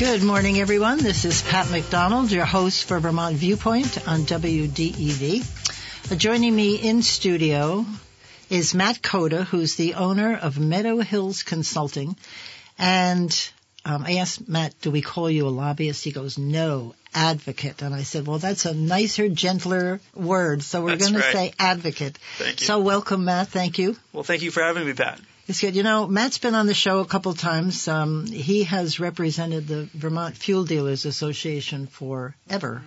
Good morning, everyone. This is Pat McDonald, your host for Vermont Viewpoint on WDEV. Uh, joining me in studio is Matt Cota, who's the owner of Meadow Hills Consulting. And um, I asked Matt, do we call you a lobbyist? He goes, no, advocate. And I said, well, that's a nicer, gentler word. So we're going right. to say advocate. Thank you. So welcome, Matt. Thank you. Well, thank you for having me, Pat. It's good. You know, Matt's been on the show a couple times. Um, he has represented the Vermont Fuel Dealers Association forever.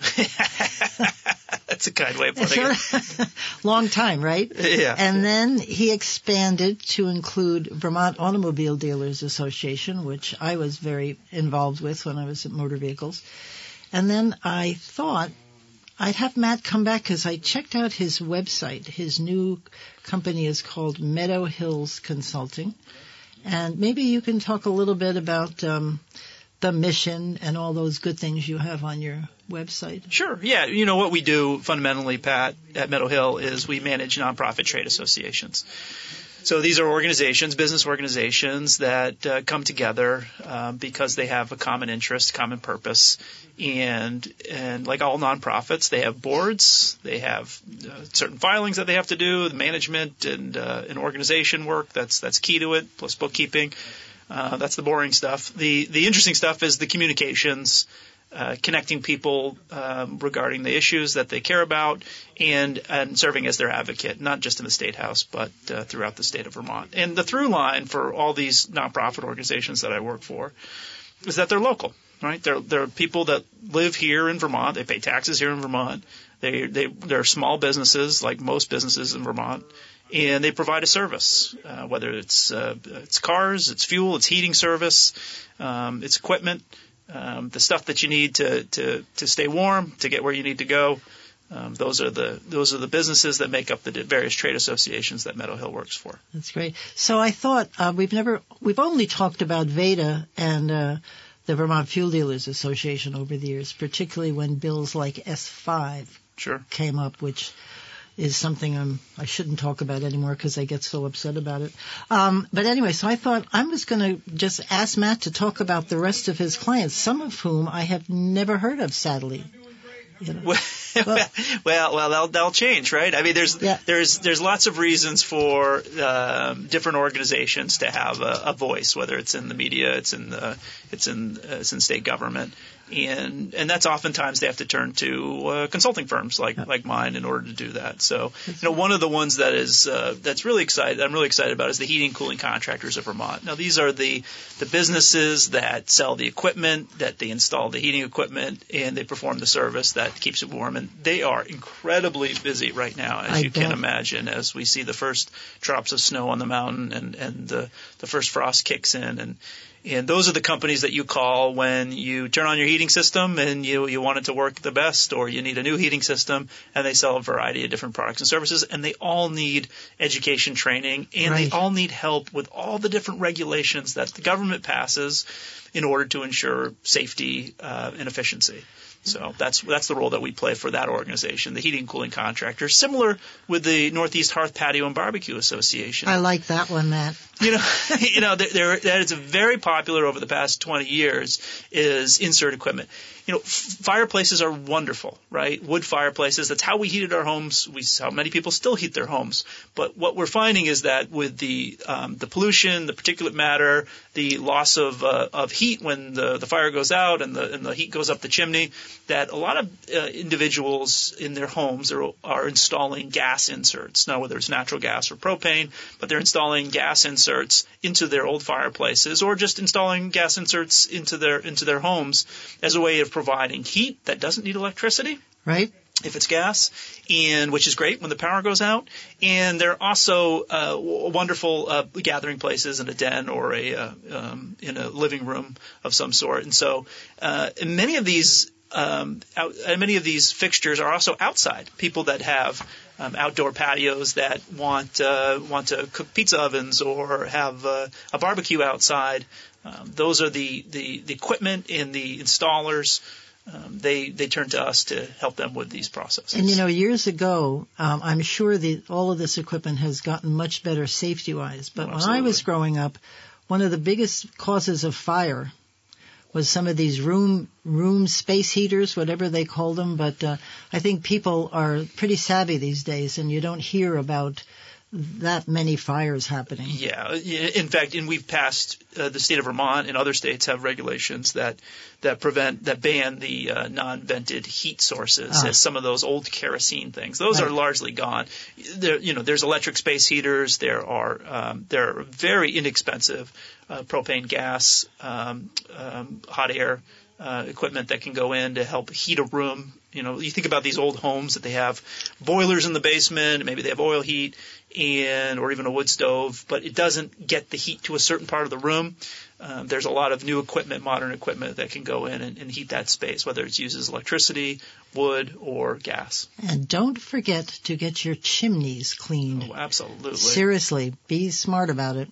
That's a kind way of putting it. Long time, right? Yeah. And then he expanded to include Vermont Automobile Dealers Association, which I was very involved with when I was at Motor Vehicles. And then I thought I'd have Matt come back because I checked out his website. His new company is called Meadow Hills Consulting. And maybe you can talk a little bit about um, the mission and all those good things you have on your website. Sure. Yeah. You know what we do fundamentally, Pat, at Meadow Hill is we manage nonprofit trade associations. So these are organizations, business organizations that uh, come together uh, because they have a common interest, common purpose, and and like all nonprofits, they have boards, they have uh, certain filings that they have to do, the management and uh, and organization work. That's that's key to it, plus bookkeeping. Uh, that's the boring stuff. The the interesting stuff is the communications. Uh, connecting people um, regarding the issues that they care about and and serving as their advocate, not just in the state house, but uh, throughout the state of Vermont. And the through line for all these nonprofit organizations that I work for is that they're local, right? They're they're people that live here in Vermont. They pay taxes here in Vermont. They they they're small businesses like most businesses in Vermont. And they provide a service, uh, whether it's uh, it's cars, it's fuel, it's heating service, um, it's equipment, um, the stuff that you need to, to, to stay warm, to get where you need to go. Um, those are the those are the businesses that make up the various trade associations that Meadow Hill works for. That's great. So I thought uh, we've never we've only talked about VADA and uh, the Vermont Fuel Dealers Association over the years, particularly when bills like S5 sure. came up, which is something I'm, I shouldn't talk about anymore because I get so upset about it. Um, but anyway, so I thought I was going to just ask Matt to talk about the rest of his clients, some of whom I have never heard of, sadly. You know. well, well, well, that'll, that'll change, right? I mean, there's Yeah. there's there's lots of reasons for um, different organizations to have a, a voice, whether it's in the media, it's in the it's in uh, it's in state government, and and that's oftentimes they have to turn to uh, consulting firms like like mine in order to do that. So, you know, one of the ones that is uh, that's really excited, I'm really excited about, is the heating and cooling contractors of Vermont. Now, these are the the businesses that sell the equipment, that they install the heating equipment, and they perform the service that keeps it warm. And they are incredibly busy right now, as I you can imagine, as we see the first drops of snow on the mountain and and the the first frost kicks in and. And those are the companies that you call when you turn on your heating system and you, you want it to work the best or you need a new heating system and they sell a variety of different products and services and they all need education training and Right. they all need help with all the different regulations that the government passes in order to ensure safety uh, and efficiency. So that's that's the role that we play for that organization, the heating and cooling contractor, similar with the Northeast Hearth Patio and Barbecue Association I like that one, Matt. you know, you know, there, there, that is very popular over the past 20 years is insert equipment. You know, fireplaces are wonderful, right? Wood fireplaces. That's how we heated our homes. We how many people still heat their homes. But what we're finding is that with the um, the pollution, the particulate matter, the loss of uh, of heat when the the fire goes out and the and the heat goes up the chimney, that a lot of uh, individuals in their homes are are installing gas inserts. Now, whether it's natural gas or propane, but they're installing gas inserts into their old fireplaces or just installing gas inserts into their into their homes as a way of providing heat that doesn't need electricity Right? if it's gas, and which is great when the power goes out. And they're also uh, w- wonderful uh, gathering places in a den or a uh, um, in a living room of some sort. And so, uh, and many of these um, out, many of these fixtures are also outside. People that have um, outdoor patios that want uh, want to cook pizza ovens or have uh, a barbecue outside. Um, those are the, the, the equipment and the installers. Um, they they turn to us to help them with these processes. And you know, years ago, um, I'm sure that all of this equipment has gotten much better safety-wise. But Oh, when I was growing up, one of the biggest causes of fire was some of these room room space heaters, whatever they call them. But uh, I think people are pretty savvy these days, and you don't hear about that many fires happening. Yeah, in fact, and we've passed uh, the state of Vermont and other states have regulations that that prevent that ban the uh, non-vented heat sources, ah. as some of those old kerosene things. Those right. are largely gone. There, you know, there's electric space heaters. There are um, there are very inexpensive uh, propane gas, um, um, hot air uh, equipment that can go in to help heat a room. You know, you think about these old homes that they have boilers in the basement, maybe they have oil heat and or even a wood stove, but it doesn't get the heat to a certain part of the room. Um, there's a lot of new equipment, modern equipment that can go in and, and heat that space, whether it uses electricity, wood, or gas. And don't forget to get your chimneys cleaned. Oh, absolutely. Seriously, be smart about it.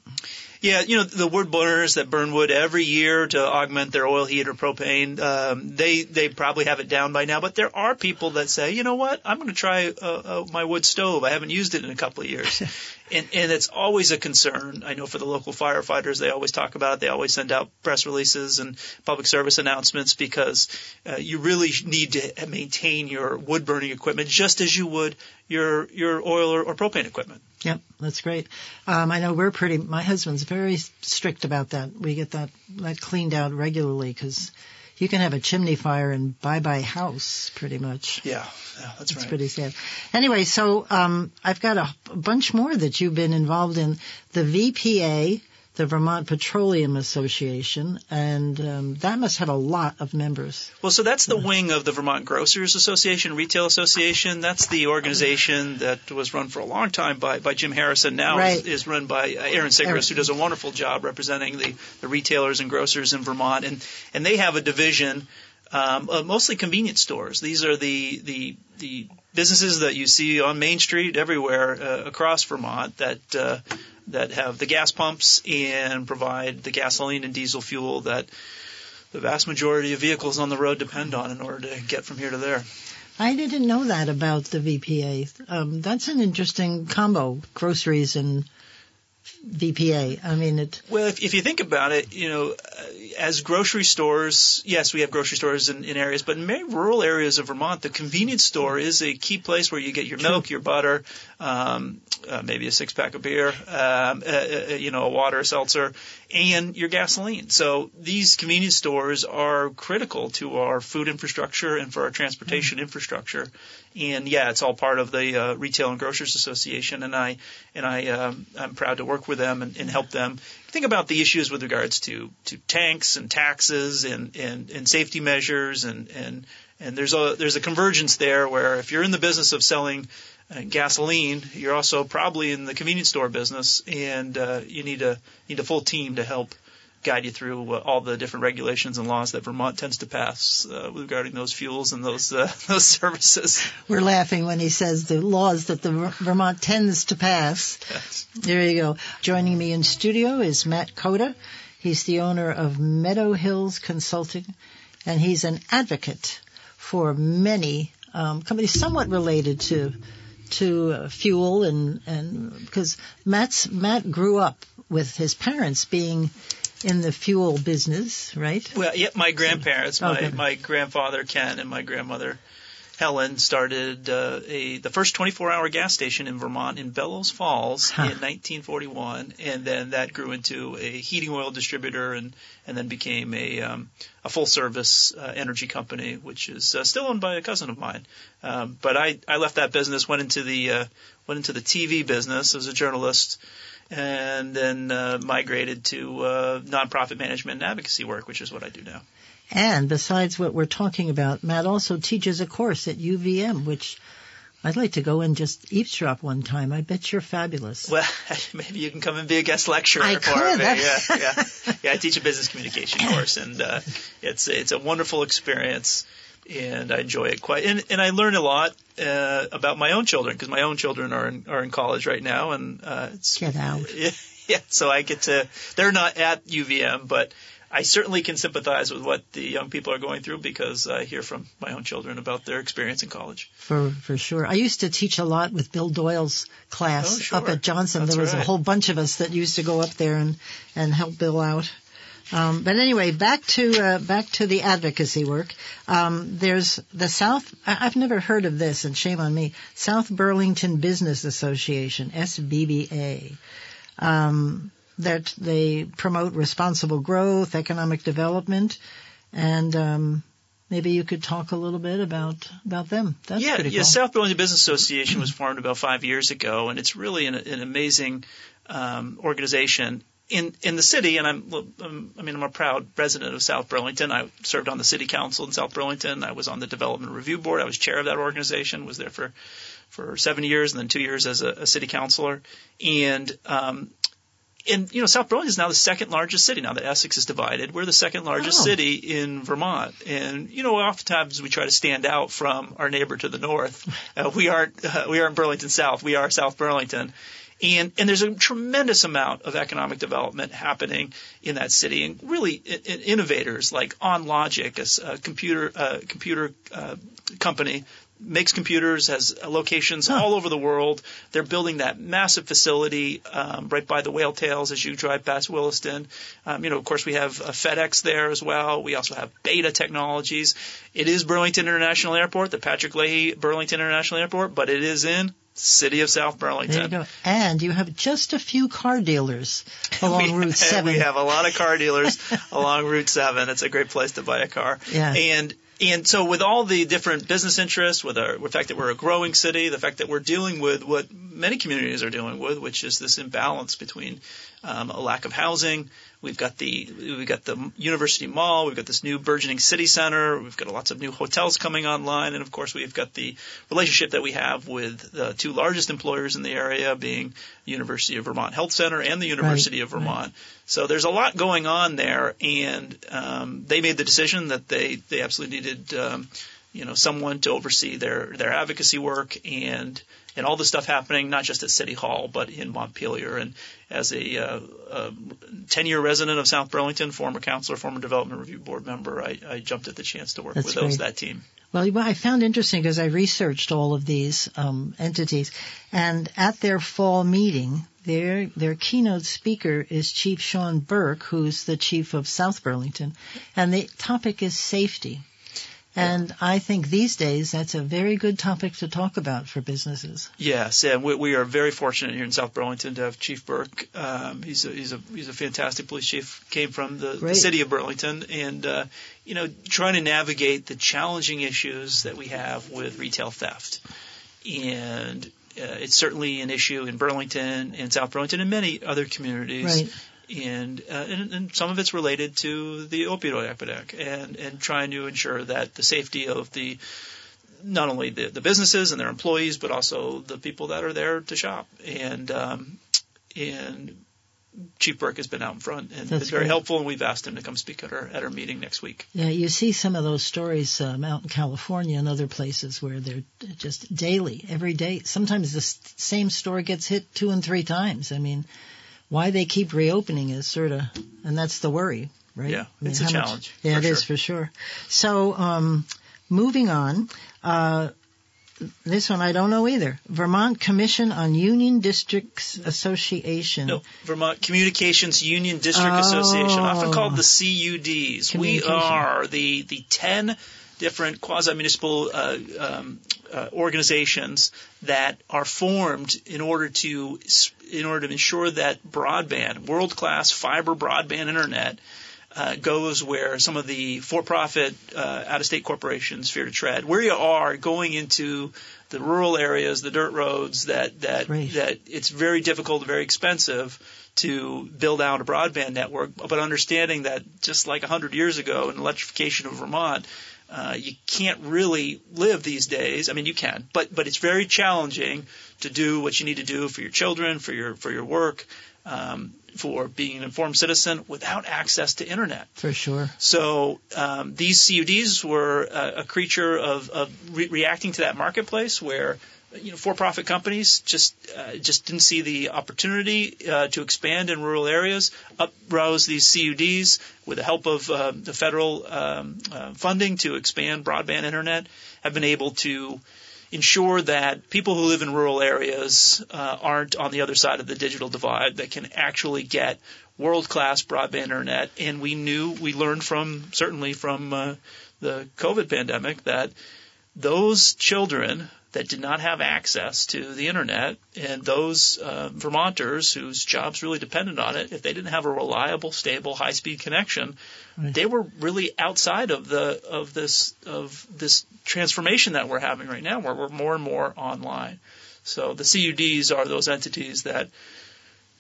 Yeah, you know the wood burners that burn wood every year to augment their oil heat or propane. Um, they they probably have it down by now, but there are people that say, you know what, I'm going to try uh, uh, my wood stove. I haven't used it in a couple of years, and and it's always a concern. I know for the local firefighters, they always talk about it. They always send out press releases and public service announcements because uh, you really need to maintain your wood burning equipment just as you would your your oil or, or propane equipment. Yep, that's great. Um, I know we're pretty. My husband's very strict about that. We get that that cleaned out regularly because you can have a chimney fire and bye bye house pretty much. Yeah, yeah that's it's right. pretty sad. Anyway, so um, I've got a, a bunch more that you've been involved in. The VPA the Vermont Petroleum Association, and um, that must have a lot of members. Well, so that's the wing of the Vermont Grocers Association, Retail Association. That's the organization that was run for a long time by, by Jim Harrison. Now right. is, is, run by uh, Erin Sigrist, who does a wonderful job representing the, the retailers and grocers in Vermont. And, and they have a division um, of mostly convenience stores. These are the, the, the businesses that you see on Main Street everywhere uh, across Vermont that uh, that have the gas pumps and provide the gasoline and diesel fuel that the vast majority of vehicles on the road depend on in order to get from here to there. I didn't know that about the VPA. Um, that's an interesting combo, groceries and VPA. I mean, it. Well, if, if you think about it, you know, uh, as grocery stores, yes, we have grocery stores in, in, areas, but in many rural areas of Vermont, the convenience store is a key place where you get your True. milk, your butter, um, uh, maybe a six pack of beer, um, uh, uh, you know, a water, a seltzer, and your gasoline. So these convenience stores are critical to our food infrastructure and for our transportation mm-hmm. infrastructure. And yeah, it's all part of the uh, Retail and Grocers Association, and I and I um, I'm proud to work with them and, and help them think about the issues with regards to to tanks and taxes and and, and safety measures and and and there's a there's a convergence there where if you're in the business of selling uh, gasoline, you're also probably in the convenience store business, and uh, you need a need a full team to help guide you through uh, all the different regulations and laws that Vermont tends to pass uh, regarding those fuels and those uh, those services. We're laughing when he says the laws that the Vermont tends to pass. Yes. There you go. Joining me in studio is Matt Cota. He's the owner of Meadow Hills Consulting, and he's an advocate for many um, companies somewhat related to to uh, fuel and and because Matt's Matt grew up with his parents being in the fuel business, right? Well, yeah, my grandparents, my okay. my grandfather Ken and my grandmother Helen started uh, a the first 24-hour gas station in Vermont in Bellows Falls huh. in 1941, and then that grew into a heating oil distributor, and and then became a um, a full-service uh, energy company, which is uh, still owned by a cousin of mine. Um, but I I left that business, went into the uh, went into the TV business as a journalist and then uh, migrated to uh, nonprofit management and advocacy work, which is what I do now. And besides what we're talking about, Matt also teaches a course at UVM, which I'd like to go and just eavesdrop one time. I bet you're fabulous. Well, maybe you can come and be a guest lecturer I for could. me. Yeah, yeah, yeah. I teach a business communication course, and uh, it's it's a wonderful experience, and I enjoy it quite. And and I learn a lot uh, about my own children because my own children are in, are in college right now, and uh, it's get out. Yeah, yeah. So I get to. They're not at UVM, but I certainly can sympathize with what the young people are going through because I hear from my own children about their experience in college. For for sure, I used to teach a lot with Bill Doyle's class oh, sure. up at Johnson. That's there was right. a whole bunch of us that used to go up there and and help Bill out. Um, but anyway, back to uh, back to the advocacy work. Um, there's the South. I've never heard of this, and shame on me. South Burlington Business Association (SBBA). Um, that they promote responsible growth, economic development, and um, maybe you could talk a little bit about about them. That's yeah, yeah. cool. South Burlington Business Association was formed about five years ago, and it's really an, an amazing um, organization in in the city. And I'm, I'm, mean, I'm a proud resident of South Burlington. I served on the city council in South Burlington. I was on the development review board. I was chair of that organization. Was there for for seven years, and then two years as a, a city councilor. And um, and you know, South Burlington is now the second largest city. Now that Essex is divided, we're the second largest Oh. city in Vermont. And you know, oftentimes we try to stand out from our neighbor to the north. Uh, we aren't uh, we aren't Burlington South. We are South Burlington. And, and there's a tremendous amount of economic development happening in that city, and really innovators like OnLogic, a computer uh, computer uh, company makes computers, has locations all over the world. They're building that massive facility um, right by the whale tails as you drive past Williston. Um, you know, of course, we have uh, FedEx there as well. We also have Beta Technologies. It is Burlington International Airport, the Patrick Leahy Burlington International Airport, but it is in city of South there you Burlington. go. And you have just a few car dealers along we, Route Seven. We have a lot of car dealers along Route Seven. It's a great place to buy a car. Yeah. And and so with all the different business interests, with our, with the fact that we're a growing city, the fact that we're dealing with what many communities are dealing with, which is this imbalance between um, a lack of housing. We've got the we've got the University Mall. We've got this new burgeoning city center. We've got lots of new hotels coming online, and of course we've got the relationship that we have with the two largest employers in the area, being the University of Vermont Health Center and the University of right. Vermont. So there's a lot going on there, and um, they made the decision that they they absolutely needed um, you know someone to oversee their their advocacy work and and all the stuff happening not just at City Hall but in Montpelier. And as a, uh, a 10 year resident of South Burlington, former counselor, former development review board member, I, I jumped at the chance to work That's with those that team. Well, what I found interesting because I researched all of these um, entities, and at their fall meeting, their their keynote speaker is Chief Shawn Burke, who's the chief of South Burlington, and the topic is safety. And I think these days that's a very good topic to talk about for businesses. Yes, and we, we are very fortunate here in South Burlington to have Chief Burke. Um, he's a he's a he's a fantastic police chief. Came from the, the city of Burlington, and uh, you know, trying to navigate the challenging issues that we have with retail theft, and uh, it's certainly an issue in Burlington and South Burlington and many other communities. Right. And, uh, and and some of it's related to the opioid epidemic, and and trying to ensure that the safety of the not only the, the businesses and their employees, but also the people that are there to shop. And um, and Chief Burke has been out in front and That's been very great. helpful, and we've asked him to come speak at our at our meeting next week. Yeah, you see some of those stories um, out in California and other places where they're just daily, every day. Sometimes the same store gets hit two and three times. I mean, why they keep reopening is sort of, and that's the worry, right? Yeah, I mean, it's a how much- challenge, yeah, it is sure. for sure. So, um, moving on. Uh, this one I don't know either. Vermont Commission on Union Districts Association. No, Vermont Communications Union District Oh. Association, often called the CUDs. We are the the ten different quasi-municipal uh, um, uh, organizations that are formed in order to in order to ensure that broadband, world-class fiber broadband internet, uh, goes where some of the for-profit uh, out-of-state corporations fear to tread. Where you are going into the rural areas, the dirt roads that that Great. that it's very difficult, very expensive to build out a broadband network. But understanding that just like 100 years ago in electrification of Vermont, uh, you can't really live these days. I mean, you can, but but it's very challenging to do what you need to do for your children, for your for your work, um, for being an informed citizen without access to internet. For sure. So um, these CUDs were a, a creature of, of re- reacting to that marketplace where you know for-profit companies just uh, just didn't see the opportunity uh, to expand in rural areas. Uprose these CUDs with the help of uh, the federal um, uh, funding to expand broadband internet. Have been able to ensure that people who live in rural areas uh, aren't on the other side of the digital divide. That can actually get world class broadband internet, and we knew we learned from certainly from uh, the COVID pandemic that those children that did not have access to the internet and those uh, Vermonters whose jobs really depended on it, if they didn't have a reliable, stable, high-speed connection, right. they were really outside of the of this of this transformation that we're having right now, where we're more and more online. So the CUDs are those entities that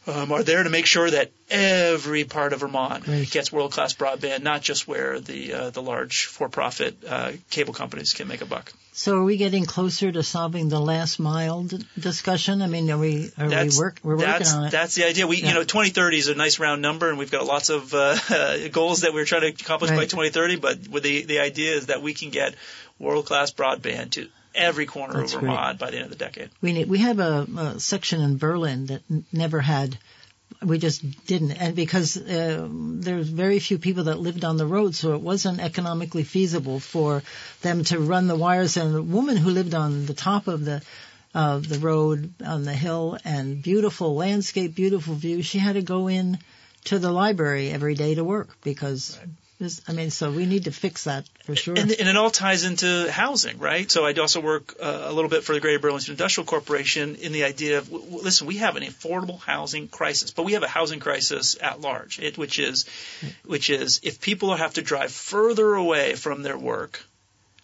um, are there to make sure that every part of Vermont Great. gets world class broadband, not just where the uh, the large for profit uh, cable companies can make a buck. So are we getting closer to solving the last mile d- discussion? I mean, are we are that's, we work we're working on it? That's the idea. We yeah. you know 2030 is a nice round number, and we've got lots of uh, goals that we're trying to accomplish right. by 2030. But with the the idea is that we can get world class broadband to every corner That's of Vermont great. by the end of the decade. We need, we have a, a section in Berlin that n- never had. We just didn't, and because uh, there's very few people that lived on the road, so it wasn't economically feasible for them to run the wires. And a woman who lived on the top of the uh, the road on the hill and beautiful landscape, beautiful view, she had to go in to the library every day to work because right. I mean, so we need to fix that for sure. And, and it all ties into housing, right? So I also work uh, a little bit for the Greater Burlington Industrial Corporation in the idea of, w- listen, we have an affordable housing crisis, but we have a housing crisis at large, it, which is, which is if people have to drive further away from their work,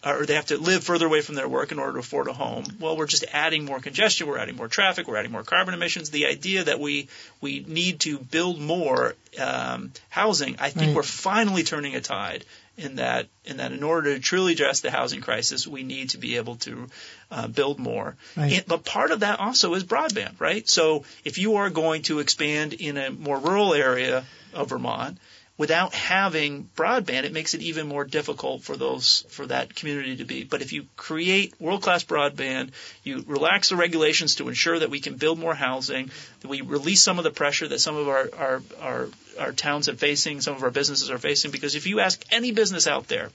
or they have to live further away from their work in order to afford a home. Well, we're just adding more congestion, we're adding more traffic, we're adding more carbon emissions. The idea that we we need to build more um, housing, I think right. we're finally turning a tide in that in that in order to truly address the housing crisis, we need to be able to uh, build more. Right. And, but part of that also is broadband, right? So if you are going to expand in a more rural area of Vermont, without having broadband, it makes it even more difficult for those for that community to be. But if you create world-class broadband, you relax the regulations to ensure that we can build more housing, that we release some of the pressure that some of our our our, our towns are facing, some of our businesses are facing. Because if you ask any business out there,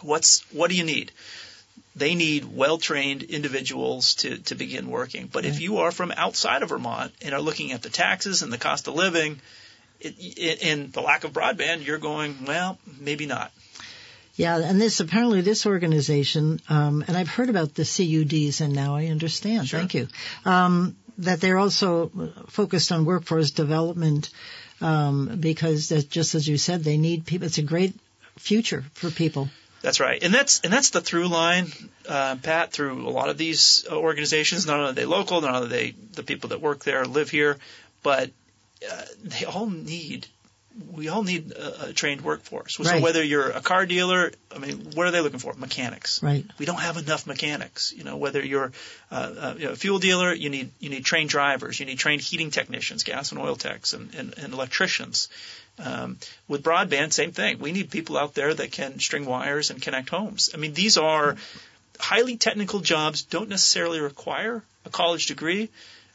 what's what do you need? They need well-trained individuals to, to begin working. But if mm-hmm. you are from outside of Vermont and are looking at the taxes and the cost of living, in the lack of broadband, you're going, well, maybe not. Yeah, and this apparently this organization, um, and I've heard about the CUDs, and now I understand. Sure. Thank you. Um, that they're also focused on workforce development um, because, just as you said, they need people. It's a great future for people. That's right, and that's and that's the through line, uh, Pat, through a lot of these organizations. Not only are they local, not only are they the people that work there live here, but uh, they all need we all need a, a trained workforce. So right. whether you're a car dealer, I mean, what are they looking for? Mechanics. Right. We don't have enough mechanics. You know, whether you're uh, uh, you know, a fuel dealer, you need you need trained drivers, you need trained heating technicians, gas and oil techs, and, and, and electricians. Um, with broadband, same thing. We need people out there that can string wires and connect homes. I mean, these are highly technical jobs. Don't necessarily require a college degree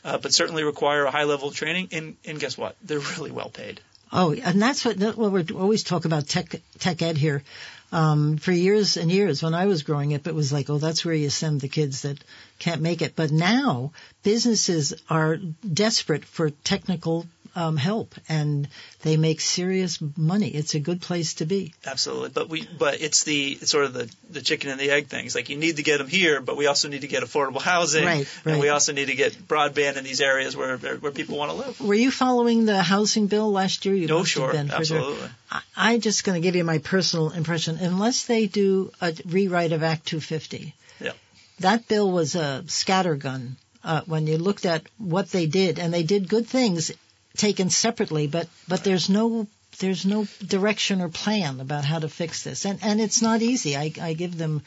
uh, but certainly require a high level of training. And, and guess what? They're really well paid. Oh, and that's what, what we're always talk about tech tech ed here. Um, for years and years, when I was growing up, it was like, oh, that's where you send the kids that can't make it. But now businesses are desperate for technical um, help, and they make serious money. It's a good place to be. Absolutely, but we but it's the it's sort of the the chicken and the egg thing. It's like you need to get them here, but we also need to get affordable housing, right, right. and we also need to get broadband in these areas where where people want to live. Were you following the housing bill last year? You no, sure, absolutely. I, I'm just going to give you my personal impression. Unless they do a rewrite of Act 250, yeah. that bill was a scattergun. Uh, when you looked at what they did, and they did good things taken separately, but but there's no there's no direction or plan about how to fix this, and and it's not easy. I, I give them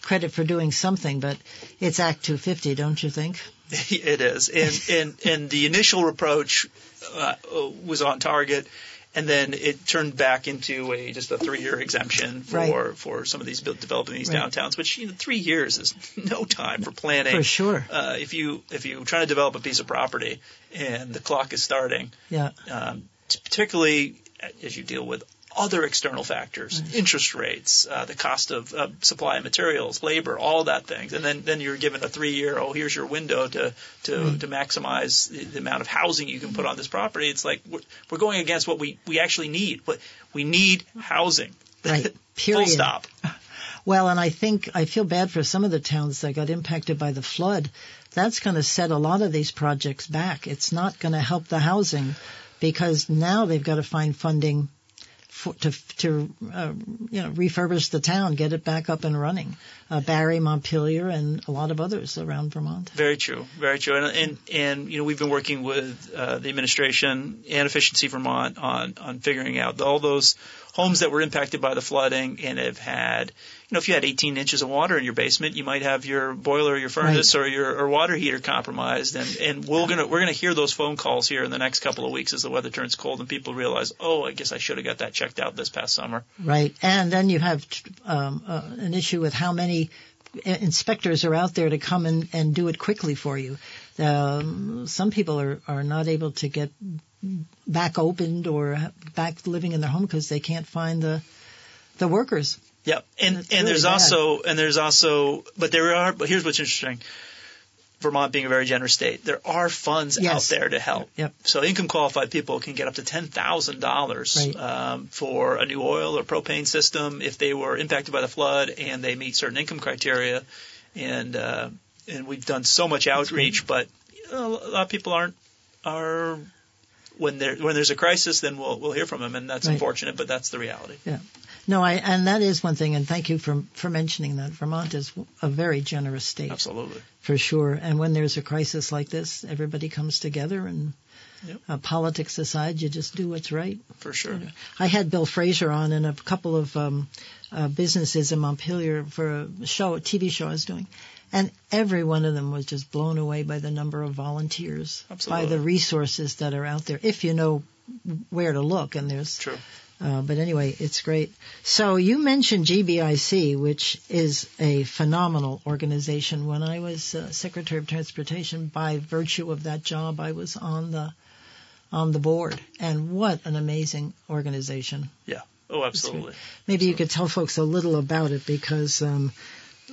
credit for doing something, but it's Act 250, don't you think? It is, and and and the initial approach uh, was on target and then it turned back into a just a three year exemption for right. for some of these developing these right. downtowns. Which you know, three years is no time for planning. For sure. Uh, if you if you try to develop a piece of property and the clock is starting, yeah. Um, particularly as you deal with other external factors, mm-hmm. interest rates, uh, the cost of uh, supply of materials, labor, all that things, and then then you're given a three year oh here's your window to to mm-hmm. to maximize the, the, amount of housing you can put on this property. It's like we're, we're going against what we we actually need. What we need housing. Right. Period. Full stop. Well, and I think I feel bad for some of the towns that got impacted by the flood. That's going to set a lot of these projects back. It's not going to help the housing because now they've got to find funding for, to to uh, you know refurbish the town, get it back up and running. Uh, Barre, Montpelier, and a lot of others around Vermont. Very true, very true. And and, and you know we've been working with uh, the administration and Efficiency Vermont on on figuring out all those homes that were impacted by the flooding and have had, you know, if you had 18 inches of water in your basement, you might have your boiler, your furnace, right. or your or water heater compromised. And and we're gonna we're gonna hear those phone calls here in the next couple of weeks as the weather turns cold and people realize, oh, I guess I should have got that checked out this past summer. Right, and then you have um, uh, an issue with how many inspectors are out there to come and, and do it quickly for you. Um, some people are, are not able to get back opened or back living in their home because they can't find the the workers. Yep, and and, and there's bad. also and there's also but there are but here's what's interesting. Vermont being a very generous state, there are funds yes. out there to help. Yep. So income qualified people can get up to ten thousand right. dollars um, for a new oil or propane system if they were impacted by the flood and they meet certain income criteria. And uh, and we've done so much outreach, but a lot of people aren't are when there when there's a crisis, then we'll we'll hear from them, and that's right. unfortunate, but that's the reality. Yeah. No, I and that is one thing, and thank you for for mentioning that. Vermont is a very generous state. Absolutely. For sure, and when there's a crisis like this, everybody comes together, and yep. uh, politics aside, you just do what's right. For sure. I had Bill Fraser on in a couple of um, uh, businesses in Montpelier for a show, a TV show I was doing, and every one of them was just blown away by the number of volunteers, Absolutely. by the resources that are out there, if you know where to look. And there's, True. Uh, but anyway, it's great. So you mentioned GBIC, which is a phenomenal organization. When I was uh, Secretary of Transportation, by virtue of that job, I was on the on the board, and what an amazing organization! Yeah. Oh, absolutely. Maybe absolutely. you could tell folks a little about it because um,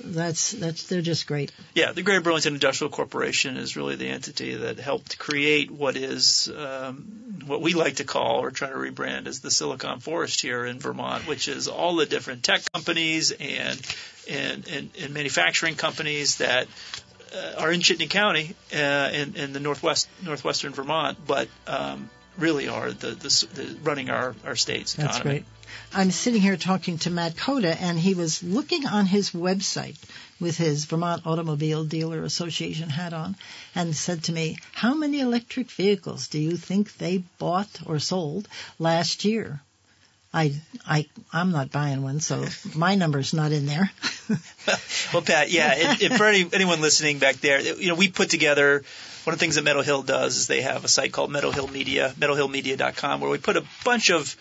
that's that's they're just great. Yeah, the Greater Burlington Industrial Corporation is really the entity that helped create what is um, what we like to call or try to rebrand as the Silicon Forest here in Vermont, which is all the different tech companies and and and, and manufacturing companies that uh, are in Chittenden County uh, in, in the northwest northwestern Vermont, but um, really are the, the, the running our our state's economy. That's great. I'm sitting here talking to Matt Cota, and he was looking on his website with his Vermont Automobile Dealer Association hat on and said to me, How many electric vehicles do you think they bought or sold last year? I, I, I'm not buying one, so my number's not in there. well, Pat, yeah, for any, anyone listening back there, you know, we put together one of the things that Meadow Hill does is they have a site called Meadow Hill Media, meadowhillmedia.com, where we put a bunch of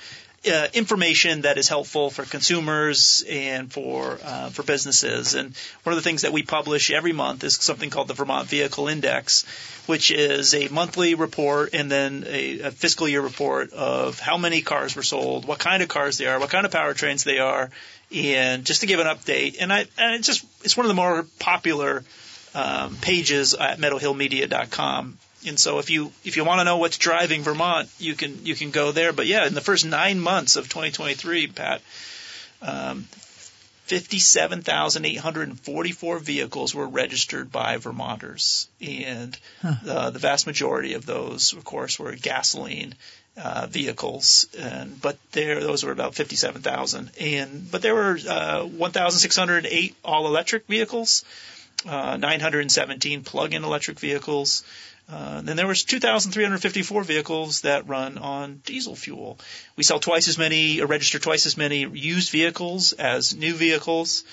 uh, information that is helpful for consumers and for uh, for businesses. And one of the things that we publish every month is something called the Vermont Vehicle Index, which is a monthly report and then a, a fiscal year report of how many cars were sold, what kind of cars they are, what kind of powertrains they are, and just to give an update. And I and it's just it's one of the more popular um, pages at meadowhillmedia.com and so if you if you want to know what's driving Vermont, you can you can go there. But yeah, in the first nine months of 2023, Pat, um, 57,844 vehicles were registered by Vermonters, and huh. uh, the vast majority of those, of course, were gasoline uh, vehicles. And but there, those were about 57,000. And but there were uh, 1,608 all electric vehicles, uh, 917 plug-in electric vehicles. Uh, then there was 2,354 vehicles that run on diesel fuel. We sell twice as many, or register twice as many used vehicles as new vehicles.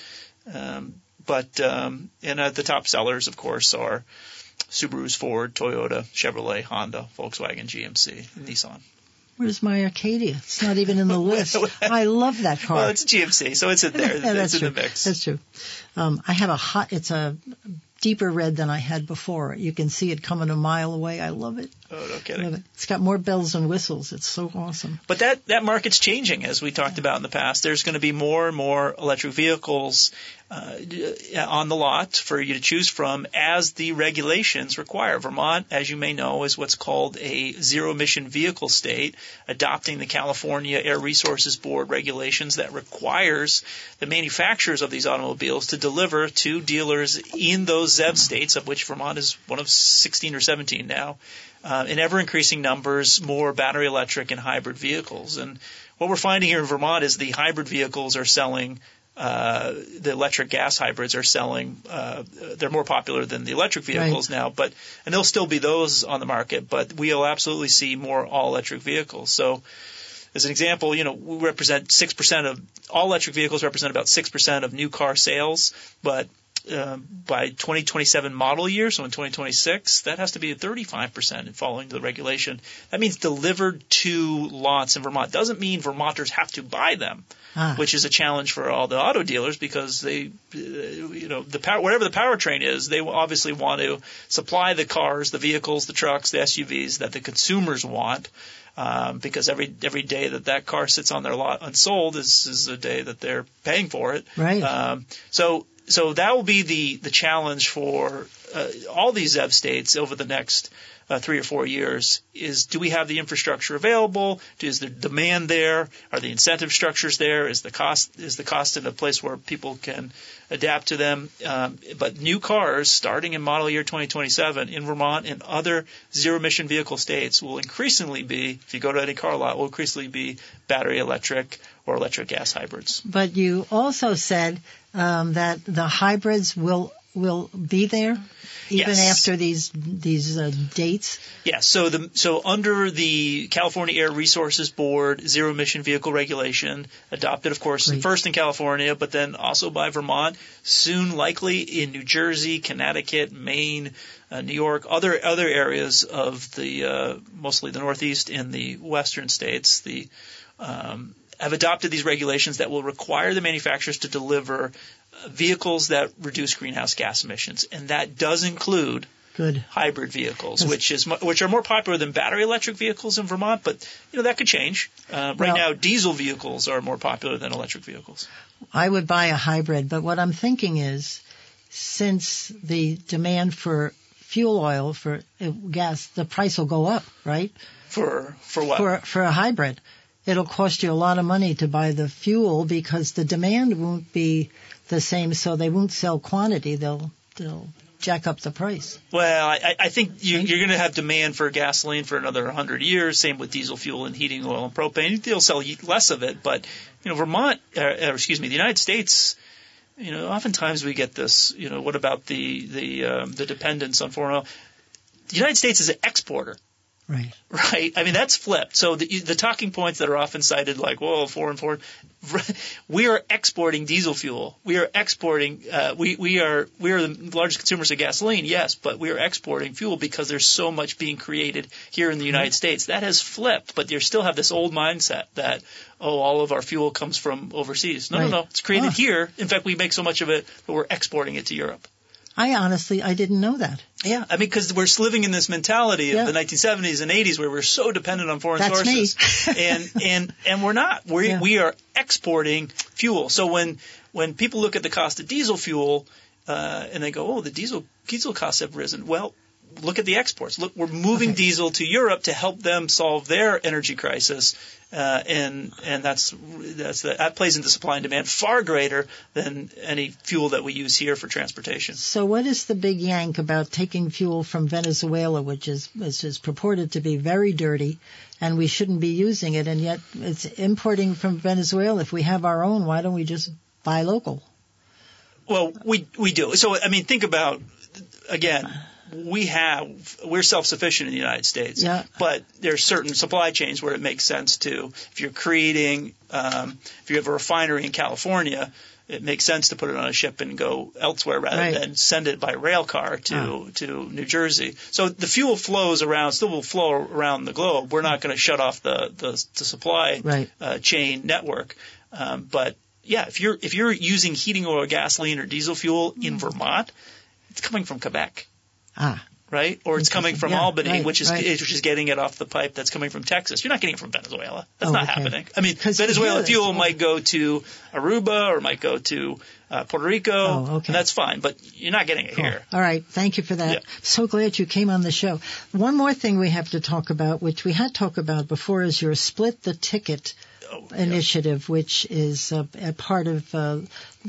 Um, but um, and uh, the top sellers, of course, are Subaru's, Ford, Toyota, Chevrolet, Honda, Volkswagen, GMC, and Nissan. Where's my Acadia? It's not even in the list. I love that car. Well, it's GMC, so it's in there. yeah, that's it's true. in the mix. That's true. Um, I have a hot. It's a deeper red than I had before. You can see it coming a mile away. I love it. Oh, no kidding. It's got more bells and whistles. It's so awesome. But that, that market's changing, as we talked about in the past. There's going to be more and more electric vehicles uh, on the lot for you to choose from as the regulations require. Vermont, as you may know, is what's called a zero emission vehicle state, adopting the California Air Resources Board regulations that requires the manufacturers of these automobiles to deliver to dealers in those ZEV states, of which Vermont is one of 16 or 17 now, uh, in ever increasing numbers, more battery electric and hybrid vehicles. And what we're finding here in Vermont is the hybrid vehicles are selling uh, the electric gas hybrids are selling. Uh, they're more popular than the electric vehicles right. now, but and there'll still be those on the market. But we'll absolutely see more all electric vehicles. So, as an example, you know we represent six percent of all electric vehicles represent about six percent of new car sales, but uh, by 2027 model year, so in 2026, that has to be 35% in following the regulation. That means delivered to lots in Vermont. Doesn't mean Vermonters have to buy them, ah. which is a challenge for all the auto dealers because they, uh, you know, the power, whatever the powertrain is, they obviously want to supply the cars, the vehicles, the trucks, the SUVs that the consumers want. Um, because every every day that that car sits on their lot unsold is is a day that they're paying for it. Right. Um, so so that will be the the challenge for uh, all these ZEV states over the next uh, three or four years is do we have the infrastructure available? Is the demand there? Are the incentive structures there? Is the cost is the cost in a place where people can adapt to them? Um, but new cars starting in model year 2027 in Vermont and other zero emission vehicle states will increasingly be, if you go to any car lot, will increasingly be battery electric or electric gas hybrids. But you also said um, that the hybrids will will be there even yes. after these these uh, dates. Yes. So the so under the California Air Resources Board zero emission vehicle regulation, adopted of course Great. first in California, but then also by Vermont, soon likely in New Jersey, Connecticut, Maine. Uh, New York, other other areas of the uh, mostly the Northeast and the Western states, the um, have adopted these regulations that will require the manufacturers to deliver vehicles that reduce greenhouse gas emissions, and that does include Good. hybrid vehicles, which is which are more popular than battery electric vehicles in Vermont. But you know that could change. Uh, right well, now, diesel vehicles are more popular than electric vehicles. I would buy a hybrid, but what I'm thinking is, since the demand for fuel oil for uh, gas, the price will go up, right? For for what? For for a hybrid, it'll cost you a lot of money to buy the fuel because the demand won't be the same, so they won't sell quantity. They'll they'll jack up the price. Well, I, I think you, are going to have demand for gasoline for another 100 years. Same with diesel fuel and heating oil and propane. They'll sell less of it, but you know, Vermont, or, uh, or excuse me, the United States. You know, oftentimes we get this. You know, what about the the um, the dependence on foreign oil? The United States is an exporter. Right. Right. I mean, that's flipped. So the, the talking points that are often cited, like, whoa, foreign, foreign, we are exporting diesel fuel. We are exporting, uh, we, we are, we are the largest consumers of gasoline, yes, but we are exporting fuel because there's so much being created here in the United mm-hmm. States. That has flipped, but you still have this old mindset that, oh, all of our fuel comes from overseas. No, right. no, no. It's created here. In fact, we make so much of it that we're exporting it to Europe. I honestly, I didn't know that. Yeah, I mean, because we're living in this mentality of yeah. the 1970s and 80s where we're so dependent on foreign That's sources, and and and we're not. We yeah. we are exporting fuel. So when when people look at the cost of diesel fuel uh, and they go, oh, the diesel diesel costs have risen. Well, look at the exports. Look, we're moving okay. diesel to Europe to help them solve their energy crisis, uh, and and that's that's the, that plays into supply and demand far greater than any fuel that we use here for transportation. So, what is the big yank about taking fuel from Venezuela, which is which is purported to be very dirty, and we shouldn't be using it, and yet it's importing from Venezuela? If we have our own, why don't we just buy local? Well, we we do. So, I mean, think about again we have we're self-sufficient in the United States. Yeah. But there's certain supply chains where it makes sense to if you're creating um, if you have a refinery in California, it makes sense to put it on a ship and go elsewhere rather right. than send it by rail car to oh. to New Jersey. So the fuel flows around, still will flow around the globe. We're not going to shut off the the, the supply right. uh, chain network, um, but yeah, if you're if you're using heating oil, gasoline, or diesel fuel in mm. Vermont, it's coming from Quebec. Ah. right? Or it's coming from Yeah, Albany, right, which is right. which is getting it off the pipe that's coming from Texas. You're not getting it from Venezuela. That's Oh, not okay. happening. I mean, Venezuela fuel might go to Aruba or might go to uh, Puerto Rico, Oh, okay. and that's fine. But you're not getting it Cool. here. All right. Thank you for that. Yeah. So glad you came on the show. One more thing we have to talk about, which we had talked about before, is your split the ticket Oh, yeah. initiative, which is uh, a part of, uh,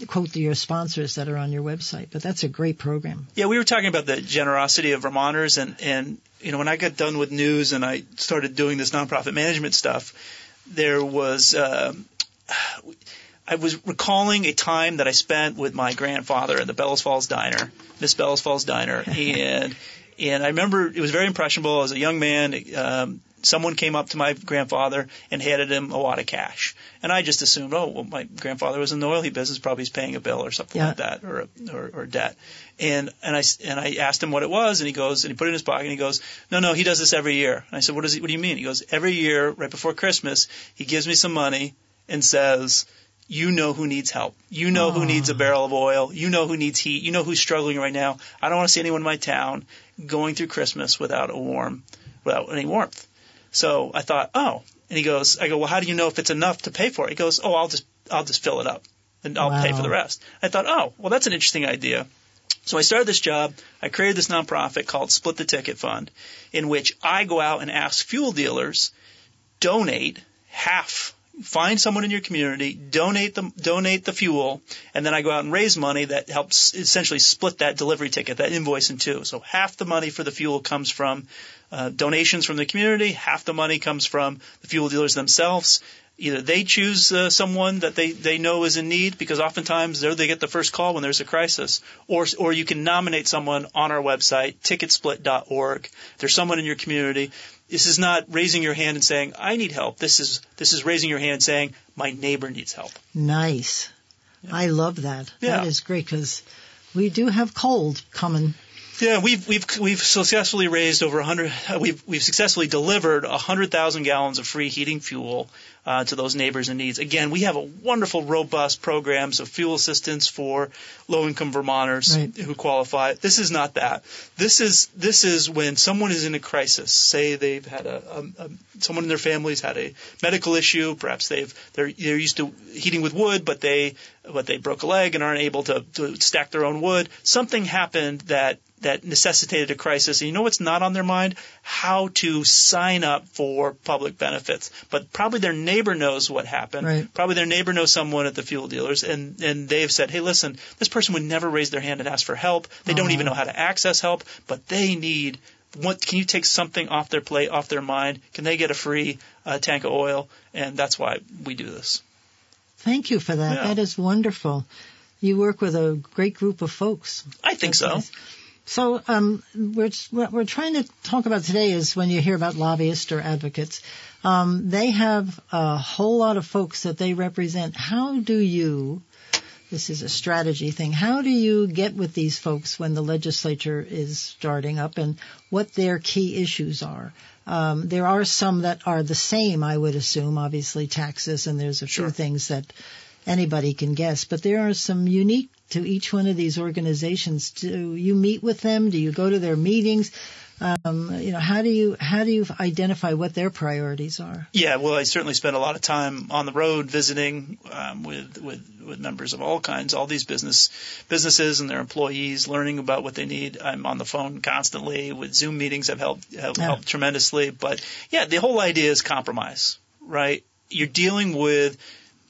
quote, your sponsors that are on your website. But that's a great program. Yeah, we were talking about the generosity of Vermonters, and and you know when I got done with news and I started doing this nonprofit management stuff, there was. um I was recalling a time that I spent with my grandfather at the Bellows Falls Diner, Miss Bellows Falls Diner, and and I remember it was very impressionable. As a young man, um, someone came up to my grandfather and handed him a lot of cash, and I just assumed, oh, well, my grandfather was in the oil business, probably he's paying a bill or something Yeah. like that, or, a, or or debt. And and I s- and I asked him what it was, and he goes and he put it in his pocket, and he goes, no, no, he does this every year. And I said, what does he? What do you mean? He goes, every year, right before Christmas, he gives me some money and says. You know who needs help. You know who needs a ah. barrel of oil. You know who needs heat. You know who's struggling right now. I don't want to see anyone in my town going through Christmas without a warm, without any warmth. So I thought, oh, and he goes, I go, well, how do you know if it's enough to pay for it? He goes, oh, I'll just, I'll just fill it up and I'll pay for the rest. I thought, oh, well, that's an interesting idea. So I started this job. I created this nonprofit called Split the Ticket Fund, in which I go out and ask fuel dealers donate half. Find someone in your community, donate the donate the fuel, and then I go out and raise money that helps essentially split that delivery ticket, that invoice in two. So half the money for the fuel comes from uh, donations from the community, half the money comes from the fuel dealers themselves. Either they choose uh, someone that they, they know is in need because oftentimes they're, get the first call when there's a crisis, or or you can nominate someone on our website ticketsplit.org. There's someone in your community. This is not raising your hand and saying I need help. This is this is raising your hand and saying my neighbor needs help. Nice. I love that. Yeah. That is great because we do have cold coming. Yeah, we've we've we've successfully raised over 100. uh, We've we've successfully delivered 100,000 gallons of free heating fuel uh, to those neighbors in need. Again, we have a wonderful, robust programs of fuel assistance for low-income Vermonters Right. who qualify. This is not that. This is this is when someone is in a crisis. Say they've had a, a, a someone in their family's had a medical issue. Perhaps they've they're they're used to heating with wood, but they but they broke a leg and aren't able to, to stack their own wood. Something happened that that necessitated a crisis. And you know what's not on their mind? How to sign up for public benefits. But probably their neighbor knows what happened. Right. Probably their neighbor knows someone at the fuel dealers, and and they've said, hey, listen, this person would never raise their hand and ask for help. They don't even know how to access help, but they need. What can you take something off their plate, off their mind? Can they get a free uh, tank of oil? And that's why we do this. Thank you for that. Yeah. That is wonderful. You work with a great group of folks. I think That's so. nice. So, um, we're, what we're trying to talk about today is when you hear about lobbyists or advocates, um, they have a whole lot of folks that they represent. How do you, this is a strategy thing, how do you get with these folks when the legislature is starting up and what their key issues are? Um, there are some that are the same, I would assume, obviously taxes, and there's a Sure. few things that anybody can guess, but there are some unique to each one of these organizations. Do you meet with them? Do you go to their meetings? Um, you know, how do you how do you identify what their priorities are? Yeah, well, I certainly spend a lot of time on the road visiting um, with, with with members of all kinds, all these business businesses and their employees, learning about what they need. I'm on the phone constantly with Zoom meetings have helped have Yeah. helped tremendously. But yeah, the whole idea is compromise, right? You're dealing with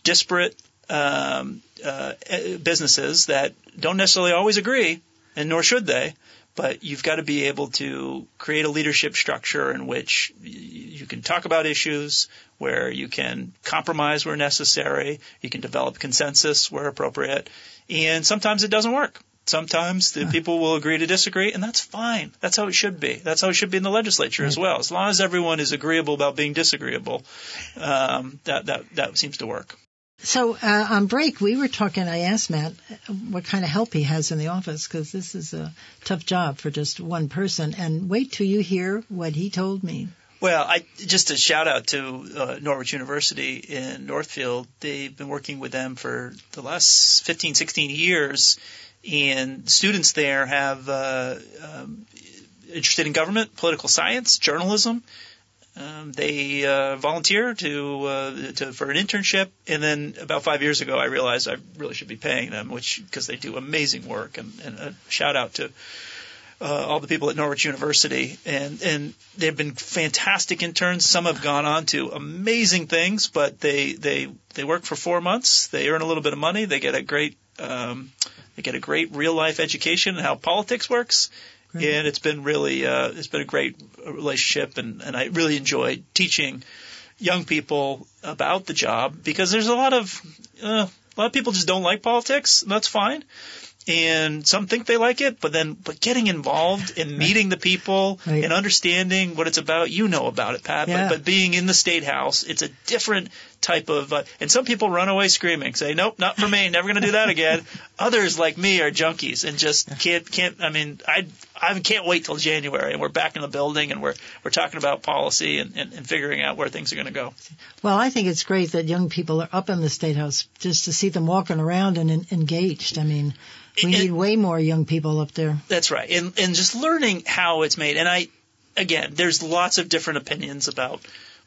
disparate um, uh, eh, businesses that don't necessarily always agree, and nor should they. But you've got to be able to create a leadership structure in which you can talk about issues, where you can compromise where necessary, you can develop consensus where appropriate, and sometimes it doesn't work. Sometimes the people will agree to disagree, and that's fine. That's how it should be. That's how it should be in the legislature as well. As long as everyone is agreeable about being disagreeable, um, that that that seems to work. So uh, on break, we were talking. I asked Matt uh, what kind of help he has in the office because this is a tough job for just one person. And wait till you hear what he told me. Well, I just a shout out to uh, Norwich University in Northfield. They've been working with them for the last 15, 16 years, and students there have uh, um, interested in government, political science, journalism. Um, they uh, volunteer to, uh, to for an internship, and then about five years ago, I realized I really should be paying them, which because they do amazing work. And, and a shout out to uh, all the people at Norwich University, and and they've been fantastic interns. Some have gone on to amazing things, but they they they work for four months. They earn a little bit of money. They get a great um, they get a great real life education and how politics works. Great. And it's been really uh, it's been a great relationship, and and I really enjoy teaching young people about the job because there's a lot of uh, a lot of people just don't like politics, and that's fine and some think they like it, but then but getting involved and meeting the people right. and understanding what it's about, you know about it, Pat. Yeah. But, but being in the state house, it's a different type of. Uh, and some people run away screaming, say, "Nope, not for me. Never going to do that again." Others, like me, are junkies and just can't can't. I mean, I I can't wait till January and we're back in the building and we're we're talking about policy and, and, and figuring out where things are going to go. Well, I think it's great that young people are up in the state house just to see them walking around and, engaged. I mean, we and, need way more young people up there. That's right, and and just learning how it's made. And I, again, there's lots of different opinions about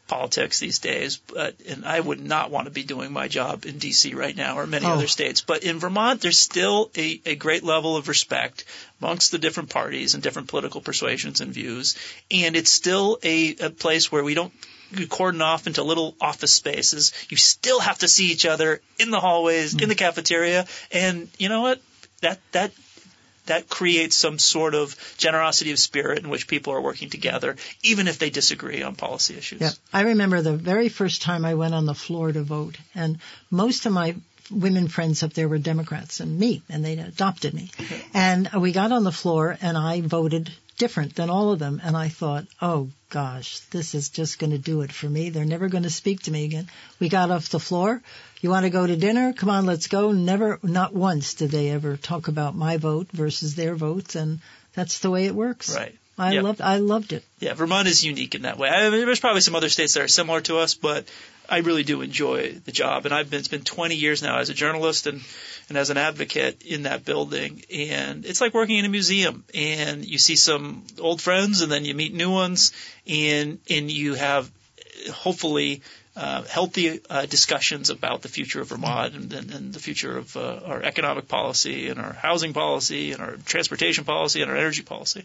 politics these days, but and I would not want to be doing my job in D.C. right now or many oh. other states. But in Vermont, there's still a, a great level of respect amongst the different parties and different political persuasions and views, and it's still a, a place where we don't cordon off into little office spaces. You still have to see each other in the hallways, mm. in the cafeteria, and you know what? that that that creates some sort of generosity of spirit in which people are working together, even if they disagree on policy issues. Yeah. I remember the very first time I went on the floor to vote, and most of my women friends up there were Democrats and me, and they adopted me. Okay. And we got on the floor, and I voted different than all of them, and I thought, oh gosh, this is just going to do it for me. They're never going to speak to me again. We got off the floor. You want to go to dinner? Come on, let's go. Never, not once did they ever talk about my vote versus their votes, and that's the way it works. Right. I yep. loved, I loved it. Yeah, Vermont is unique in that way. I mean, there's probably some other states that are similar to us, but I really do enjoy the job, and I've been it's been 20 years now as a journalist and and as an advocate in that building, and it's like working in a museum, and you see some old friends, and then you meet new ones, and and you have hopefully uh, healthy uh, discussions about the future of Vermont and, and, and the future of uh, our economic policy and our housing policy and our transportation policy and our energy policy.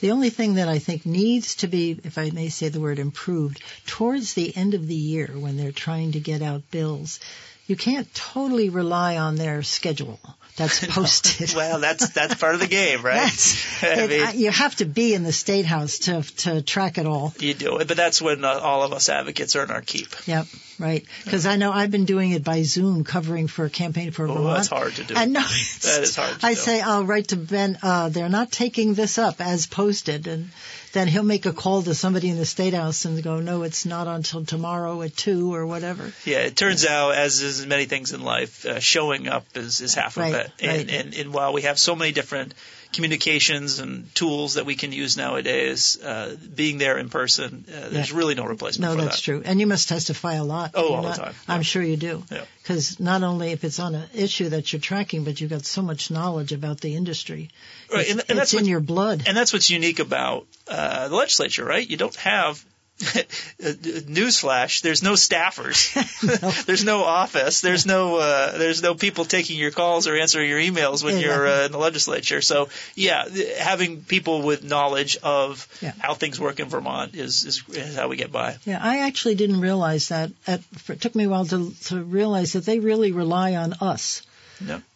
The only thing that I think needs to be, if I may say the word improved, towards the end of the year when they're trying to get out bills, you can't totally rely on their schedule that's posted. well, that's that's part of the game, right? I mean, you have to be in the state house to to track it all. You do it, but that's when uh, all of us advocates earn our keep. Yep, right. Because I know I've been doing it by Zoom, covering for a campaign for oh, Vermont. that's hard to do. I know that is hard. I do. say I'll write to Ben. Uh, they're not taking this up as posted, and then he'll make a call to somebody in the state house and go, no, it's not until tomorrow at two or whatever. Yeah, it turns out, as is many things in life, uh, showing up is, is half right, of it. And, right. and, and while we have so many different communications and tools that we can use nowadays, uh, being there in person, uh, there's yeah. really no replacement. No, that's that. true. And you must testify a lot. Oh, You're all not, the time. I'm sure you do. Because yeah. not only if it's on an issue that you're tracking, but you've got so much knowledge about the industry. Right, it's, and, and it's in your blood. And that's what's unique about uh, the legislature, right? You don't have newsflash there's no staffers no. there's no office there's no uh, there's no people taking your calls or answering your emails when yeah. you're uh, in the legislature so yeah having people with knowledge of yeah. how things work in Vermont is, is, is how we get by yeah I actually didn't realize that at, it took me a while to to realize that they really rely on us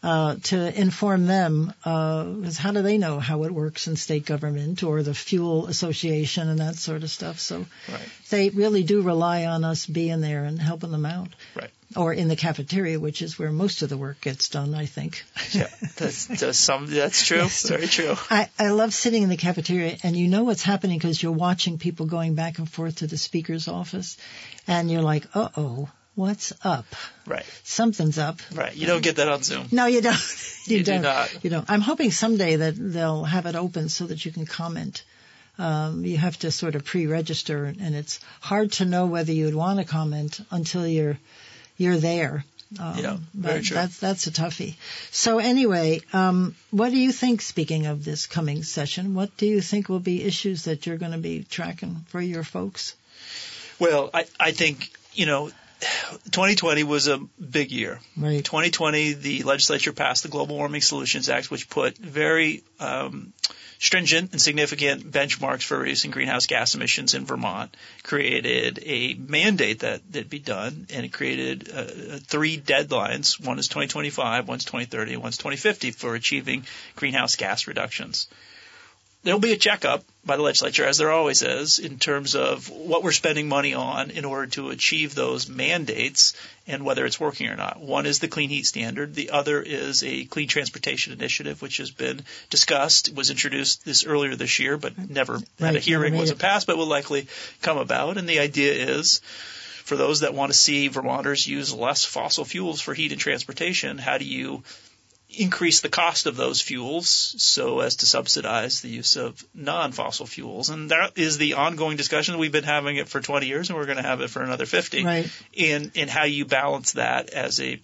uh, to inform them. Uh, how do they know how it works in state government or the fuel association and that sort of stuff? So right. they really do rely on us being there and helping them out. Right. Or in the cafeteria, which is where most of the work gets done, I think. yeah, that's, that's some. That's true. Yes. Very true. I, I love sitting in the cafeteria, and you know what's happening because you're watching people going back and forth to the speaker's office, and you're like, uh oh what's up? Right. Something's up. Right. You don't get that on Zoom. No, you don't. You, you don't. do not. You don't. I'm hoping someday that they'll have it open so that you can comment. Um, you have to sort of pre-register, and it's hard to know whether you'd want to comment until you're you're there. Um, Yeah, very but true. That's that's a toughie. So anyway, um, what do you think? Speaking of this coming session, what do you think will be issues that you're going to be tracking for your folks? Well, I, I think, you know, 2020 was a big year. Right. 2020, the legislature passed the Global Warming Solutions Act, which put very um, stringent and significant benchmarks for reducing greenhouse gas emissions in Vermont, created a mandate that that be done, and it created uh, uh, three deadlines. One is 2025, one's 2030, and one's 2050 for achieving greenhouse gas reductions. There'll be a checkup by the legislature, as there always is, in terms of what we're spending money on in order to achieve those mandates and whether it's working or not. One is the clean heat standard. The other is a clean transportation initiative, which has been discussed, was introduced this earlier this year, but never had a hearing, wasn't passed, but will likely come about. And the idea is for those that want to see Vermonters use less fossil fuels for heat and transportation, how do you increase the cost of those fuels so as to subsidize the use of non-fossil fuels. And that is the ongoing discussion. We've been having it for 20 years and we're going to have it for another 50. Right. In, in how you balance that as a,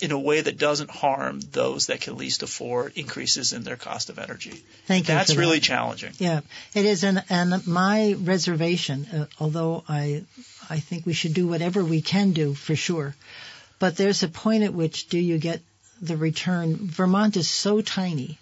in a way that doesn't harm those that can least afford increases in their cost of energy. Thank you. That's really that. challenging. Yeah, it is, and and my reservation, uh, although I I think we should do whatever we can do for sure, but there's a point at which do you get the return? Vermont is so tiny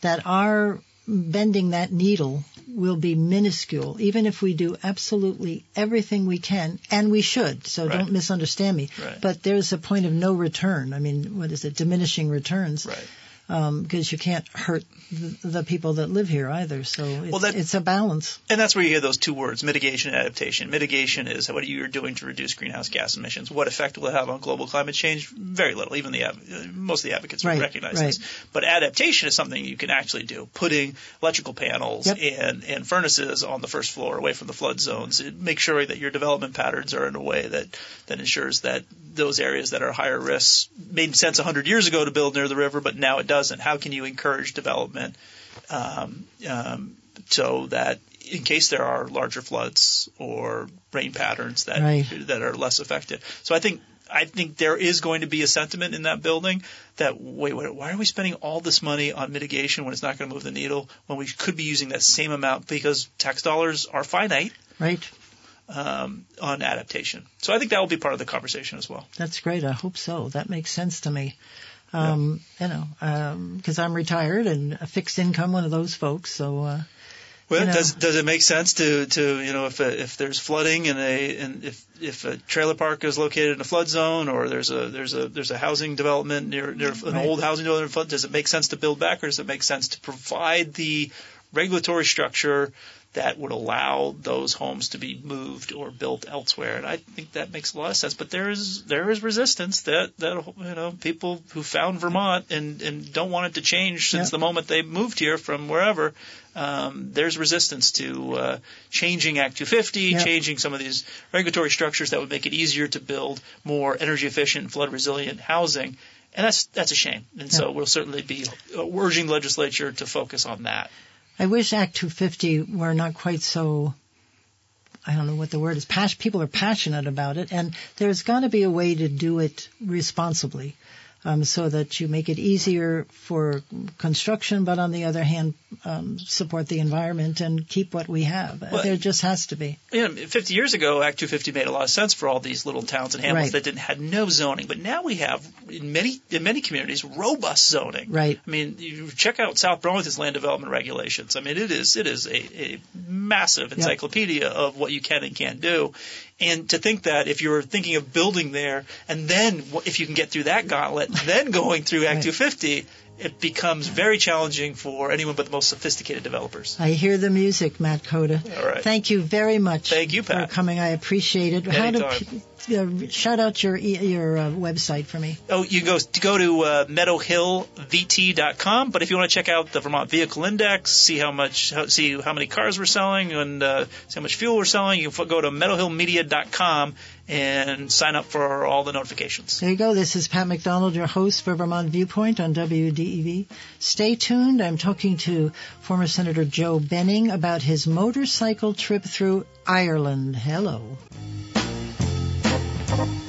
that our bending that needle will be minuscule, even if we do absolutely everything we can, and we should. So Right. don't misunderstand me. Right. But there's a point of no return. I mean, what is it? Diminishing returns Right. Um, because you can't hurt the, the people that live here either. So it's, Well, that- it's a balance. And that's where you hear those two words, mitigation and adaptation. Mitigation is what you're doing to reduce greenhouse gas emissions. What effect will it have on global climate change? Very little. Even the most of the advocates Right, recognize right. this. But adaptation is something you can actually do. Putting electrical panels Yep. and, and furnaces on the first floor away from the flood zones. Make sure that your development patterns are in a way that, that ensures that those areas that are higher risk made sense 100 years ago to build near the river, but now it doesn't. How can you encourage development um, um, so that in case there are larger floods or rain patterns that Right. that are less effective? So I think I think there is going to be a sentiment in that building that wait, wait why are we spending all this money on mitigation when it's not going to move the needle when we could be using that same amount because tax dollars are finite Right? um, on adaptation. So I think that will be part of the conversation as well. That's great. I hope so. That makes sense to me. Um, You know, because I'm retired and a fixed income, one of those folks. So uh, Well, You know. does does it make sense to to you know if a, if there's flooding and a and if if a trailer park is located in a flood zone or there's a there's a there's a housing development near near an Right. old housing development flood, does it make sense to build back or does it make sense to provide the regulatory structure that would allow those homes to be moved or built elsewhere? And I think that makes a lot of sense. But there is there is resistance that that you know people who found Vermont and and don't want it to change since Yeah. the moment they moved here from wherever um, there's resistance to uh, changing Act 250, Yeah. changing some of these regulatory structures that would make it easier to build more energy efficient, flood resilient housing. And that's that's a shame. And so we'll certainly be urging the legislature to focus on that. I wish Act 250 were not quite so. I don't know what the word is. Pas- people are passionate about it, and there's got to be a way to do it responsibly, um, so that you make it easier for construction, but on the other hand, um, support the environment and keep what we have. Well, there just has to be. Know, 50 years ago, Act 250 made a lot of sense for all these little towns and hamlets Right. that didn't had no zoning. But now we have in many in many communities robust zoning. Right. I mean, you check out South Burlington's land development regulations. I mean, it is it is a, a massive encyclopedia of what you can and can't do. And to think that if you're thinking of building there, and then if you can get through that gauntlet, then going through Act Right. 250, it becomes very challenging for anyone but the most sophisticated developers. I hear the music, Matt Cota. All right. Thank you very much. Thank you, Pat. for coming. I appreciate it. How do Anytime. Uh, shout out your e- your uh, website for me? Oh, you go go to uh, meadowhillvt.com. But if you want to check out the Vermont Vehicle Index, see how much, how, see how many cars we're selling, and uh, see how much fuel we're selling, you can go to meadowhillmedia.com and sign up for all the notifications. There you go. This is Pat McDonald, your host for Vermont Viewpoint on WDEV. Stay tuned. I'm talking to former Senator Joe Benning about his motorcycle trip through Ireland. Hello. Thank you.